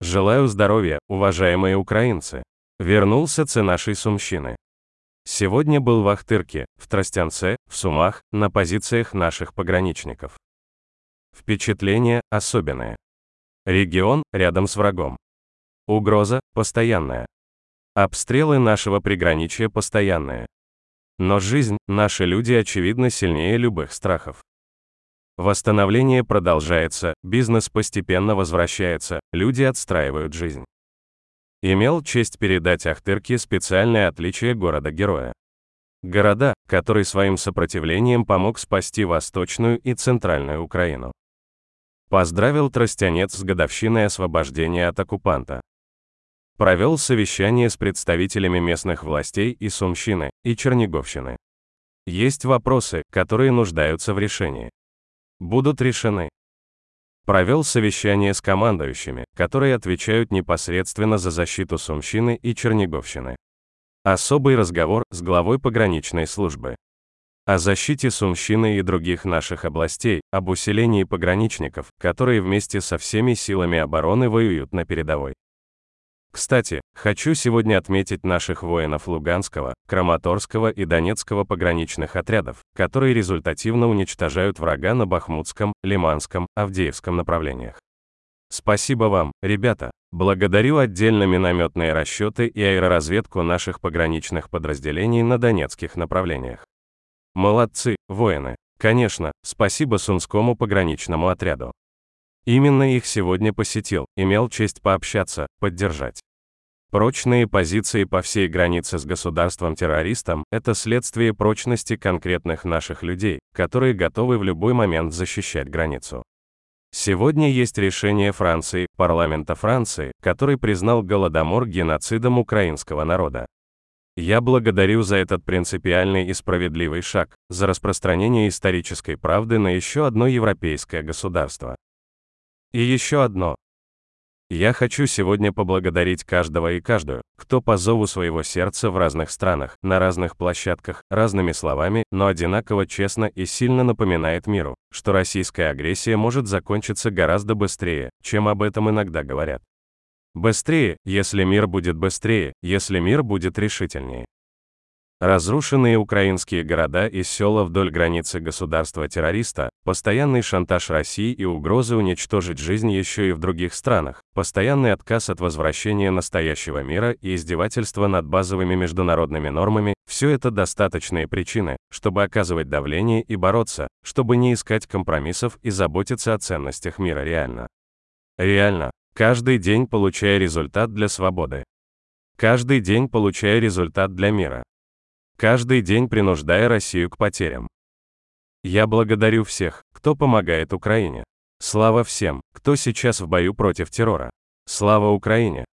Желаю здоровья, уважаемые украинцы. Вернулся це нашей Сумщины. Сегодня был в Ахтырке, в Тростянце, в Сумах, на позициях наших пограничников. Впечатление особенное. Регион рядом с врагом. Угроза постоянная. Обстрелы нашего приграничья постоянные. Но жизнь, наши люди очевидно сильнее любых страхов. Восстановление продолжается, бизнес постепенно возвращается, люди отстраивают жизнь. Имел честь передать Ахтырке специальное отличие города-героя. Города, который своим сопротивлением помог спасти Восточную и Центральную Украину. Поздравил Тростянец с годовщиной освобождения от оккупанта. Провел совещание с представителями местных властей и Сумщины, и Черниговщины. Есть вопросы, которые нуждаются в решении будут решены. Провел совещание с командующими, которые отвечают непосредственно за защиту Сумщины и Черниговщины. Особый разговор с главой пограничной службы. О защите Сумщины и других наших областей, об усилении пограничников, которые вместе со всеми силами обороны воюют на передовой. Кстати, хочу сегодня отметить наших воинов Луганского, Краматорского и Донецкого пограничных отрядов, которые результативно уничтожают врага на Бахмутском, Лиманском, Авдеевском направлениях. Спасибо вам, ребята. Благодарю отдельно минометные расчеты и аэроразведку наших пограничных подразделений на донецких направлениях. Молодцы, воины. Конечно, спасибо Сумскому пограничному отряду. Именно их сегодня посетил, имел честь пообщаться, поддержать. Прочные позиции по всей границе с государством-террористом – это следствие прочности конкретных наших людей, которые готовы в любой момент защищать границу. Сегодня есть решение Франции, парламента Франции, который признал Голодомор геноцидом украинского народа. Я благодарю за этот принципиальный и справедливый шаг, за распространение исторической правды на еще одно европейское государство. И еще одно. Я хочу сегодня поблагодарить каждого и каждую, кто по зову своего сердца в разных странах, на разных площадках, разными словами, но одинаково честно и сильно напоминает миру, что российская агрессия может закончиться гораздо быстрее, чем об этом иногда говорят. Быстрее, если мир будет быстрее, если мир будет решительнее. Разрушенные украинские города и села вдоль границы государства-террориста, постоянный шантаж России и угрозы уничтожить жизнь еще и в других странах, постоянный отказ от возвращения настоящего мира и издевательства над базовыми международными нормами – все это достаточные причины, чтобы оказывать давление и бороться, чтобы не искать компромиссов и заботиться о ценностях мира реально. Реально, каждый день получая результат для свободы. Каждый день получая результат для мира каждый день принуждая Россию к потерям. Я благодарю всех, кто помогает Украине. Слава всем, кто сейчас в бою против террора. Слава Украине!